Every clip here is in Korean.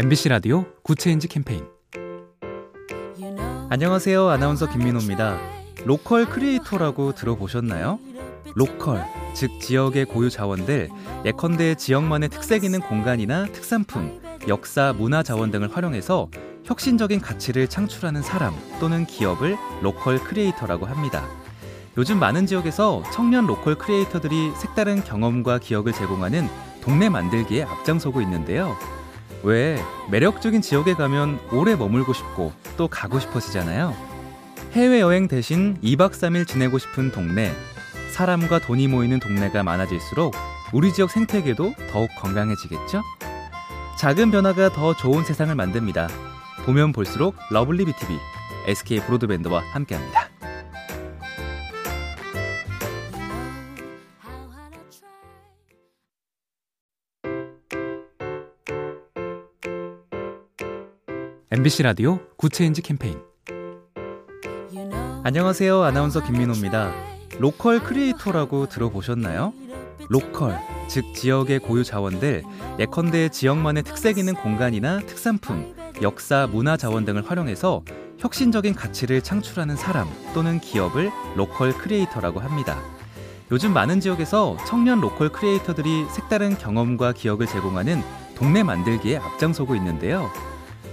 MBC 라디오 good change 캠페인 안녕하세요. 아나운서 김민호입니다. local creator라고 들어보셨나요? local, 즉 지역의 고유 자원들, 예컨대 지역만의 특색 있는 공간이나 특산품, 역사, 문화 자원 등을 활용해서 혁신적인 가치를 창출하는 사람 또는 기업을 local creator라고 합니다. 요즘 많은 지역에서 청년 local creator들이 색다른 경험과 기억을 제공하는 동네 만들기에 앞장서고 있는데요. 왜 매력적인 지역에 가면 오래 머물고 싶고 또 가고 싶어지잖아요. 해외여행 대신 2박 3일 지내고 싶은 동네, 사람과 돈이 모이는 동네가 많아질수록 우리 지역 생태계도 더욱 건강해지겠죠? 작은 변화가 더 좋은 세상을 만듭니다. 보면 볼수록 lovely B tv SK 브로드밴드와 함께합니다. MBC 라디오 good change 캠페인 안녕하세요. 아나운서 김민호입니다. local creator라고 들어보셨나요? local, 즉 지역의 고유 자원들, 예컨대 지역만의 특색 있는 공간이나 특산품, 역사, 문화 자원 등을 활용해서 혁신적인 가치를 창출하는 사람 또는 기업을 local creator라고 합니다. 요즘 많은 지역에서 청년 local creator들이 색다른 경험과 기억을 제공하는 동네 만들기에 앞장서고 있는데요.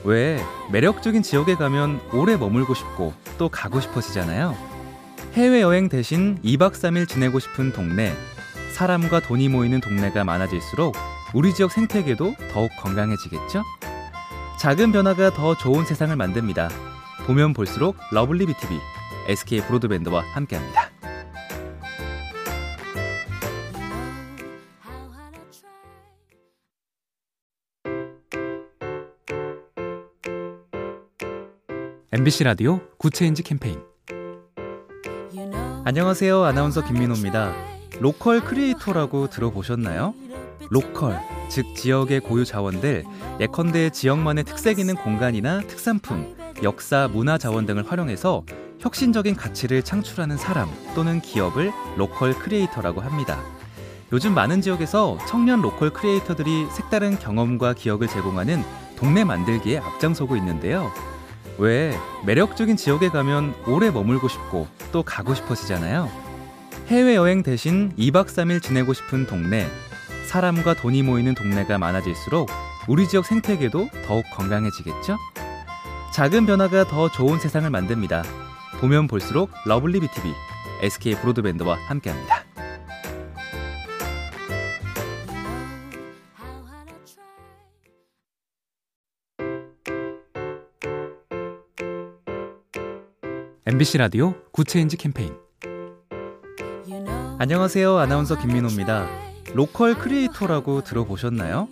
왜 매력적인 지역에 가면 오래 머물고 싶고 또 가고 싶어지잖아요. 해외여행 대신 2박 3일 지내고 싶은 동네, 사람과 돈이 모이는 동네가 많아질수록 우리 지역 생태계도 더욱 건강해지겠죠? 작은 변화가 더 좋은 세상을 만듭니다. 보면 볼수록 lovely B tv SK 브로드밴드와 함께합니다. MBC 라디오 good change 캠페인 안녕하세요. 아나운서 김민호입니다. local creator라고 들어보셨나요? local, 즉 지역의 고유 자원들, 예컨대 지역만의 특색 있는 공간이나 특산품, 역사, 문화 자원 등을 활용해서 혁신적인 가치를 창출하는 사람 또는 기업을 local creator라고 합니다. 요즘 많은 지역에서 청년 local creator들이 색다른 경험과 기억을 제공하는 동네 만들기에 앞장서고 있는데요. 왜 매력적인 지역에 가면 오래 머물고 싶고 또 가고 싶어지잖아요. 해외여행 대신 2박 3일 지내고 싶은 동네, 사람과 돈이 모이는 동네가 많아질수록 우리 지역 생태계도 더욱 건강해지겠죠? 작은 변화가 더 좋은 세상을 만듭니다. 보면 볼수록 러블리 비티비 SK 브로드밴드와 함께합니다. MBC 라디오 Good Change 캠페인 안녕하세요. 아나운서 김민호입니다. local creator라고 들어보셨나요?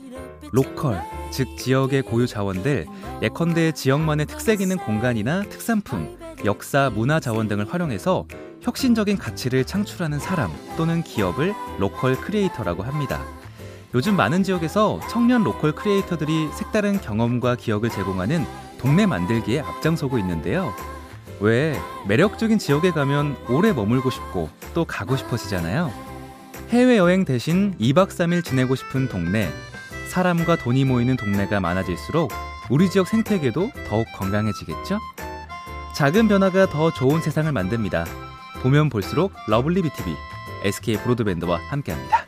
local, 즉 지역의 고유 자원들, 예컨대 지역만의 특색 있는 공간이나 특산품, 역사, 문화 자원 등을 활용해서 혁신적인 가치를 창출하는 사람 또는 기업을 local creator라고 합니다. 요즘 많은 지역에서 청년 local creator들이 색다른 경험과 기억을 제공하는 동네 만들기에 앞장서고 있는데요. 왜 매력적인 지역에 가면 오래 머물고 싶고 또 가고 싶어지잖아요. 해외여행 대신 2박 3일 지내고 싶은 동네, 사람과 돈이 모이는 동네가 많아질수록 우리 지역 생태계도 더욱 건강해지겠죠? 작은 변화가 더 좋은 세상을 만듭니다. 보면 볼수록 러블리 비티비 SK 브로드밴드와 함께합니다.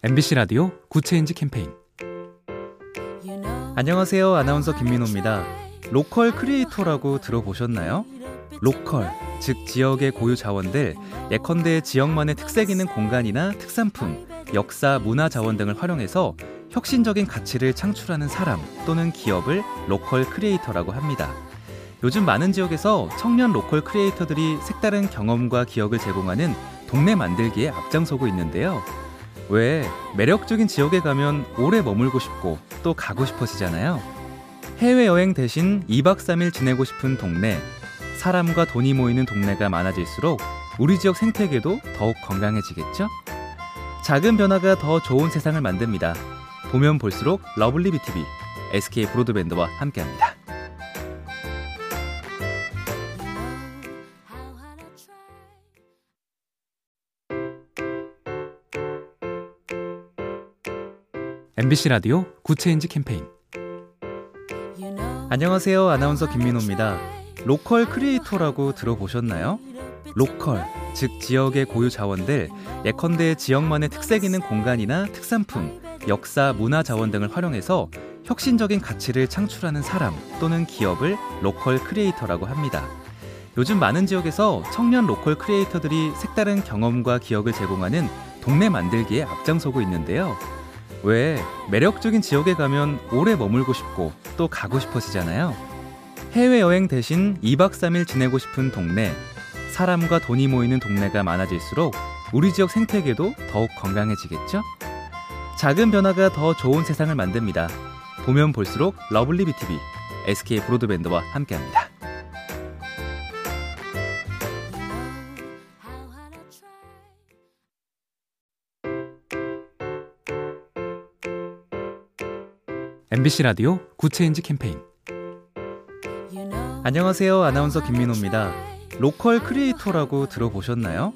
MBC 라디오 Good Change 캠페인 안녕하세요. 아나운서 김민호입니다. local creator라고 들어보셨나요? local, 즉 지역의 고유 자원들, 예컨대 지역만의 특색 있는 공간이나 특산품, 역사, 문화 자원 등을 활용해서 혁신적인 가치를 창출하는 사람 또는 기업을 local creator라고 합니다. 요즘 많은 지역에서 청년 local creator들이 색다른 경험과 기억을 제공하는 동네 만들기에 앞장서고 있는데요. 왜 매력적인 지역에 가면 오래 머물고 싶고 또 가고 싶어지잖아요. 해외여행 대신 2박 3일 지내고 싶은 동네, 사람과 돈이 모이는 동네가 많아질수록 우리 지역 생태계도 더욱 건강해지겠죠? 작은 변화가 더 좋은 세상을 만듭니다. 보면 볼수록 러블리 비티비 SK 브로드밴드와 함께합니다. MBC 라디오 Good Change 캠페인 안녕하세요. 아나운서 김민호입니다. local creator라고 들어보셨나요? local, 즉 지역의 고유 자원들, 예컨대 지역만의 특색 있는 공간이나 특산품, 역사, 문화 자원 등을 활용해서 혁신적인 가치를 창출하는 사람 또는 기업을 local creator라고 합니다. 요즘 많은 지역에서 청년 local creator들이 색다른 경험과 기억을 제공하는 동네 만들기에 앞장서고 있는데요. 왜 매력적인 지역에 가면 오래 머물고 싶고 또 가고 싶어지잖아요. 해외여행 대신 2박 3일 지내고 싶은 동네, 사람과 돈이 모이는 동네가 많아질수록 우리 지역 생태계도 더욱 건강해지겠죠? 작은 변화가 더 좋은 세상을 만듭니다. 보면 볼수록 러블리 비티비 SK 브로드밴드와 함께합니다. MBC 라디오 Good Change 캠페인 안녕하세요. 아나운서 김민호입니다. local creator라고 들어보셨나요?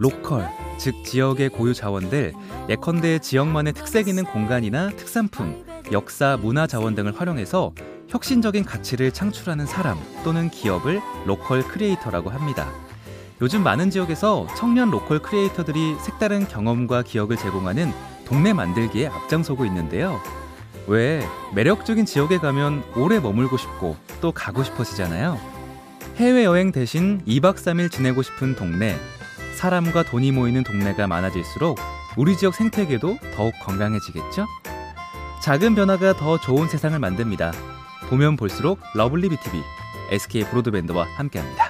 local, 즉 지역의 고유 자원들, 예컨대 지역만의 특색 있는 공간이나 특산품, 역사, 문화 자원 등을 활용해서 혁신적인 가치를 창출하는 사람 또는 기업을 local creator라고 합니다. 요즘 많은 지역에서 청년 local creator들이 색다른 경험과 기억을 제공하는 동네 만들기에 앞장서고 있는데요. 왜 매력적인 지역에 가면 오래 머물고 싶고 또 가고 싶어지잖아요. 해외여행 대신 2박 3일 지내고 싶은 동네, 사람과 돈이 모이는 동네가 많아질수록 우리 지역 생태계도 더욱 건강해지겠죠? 작은 변화가 더 좋은 세상을 만듭니다. 보면 볼수록 러블리 비티비 SK 브로드밴드와 함께합니다.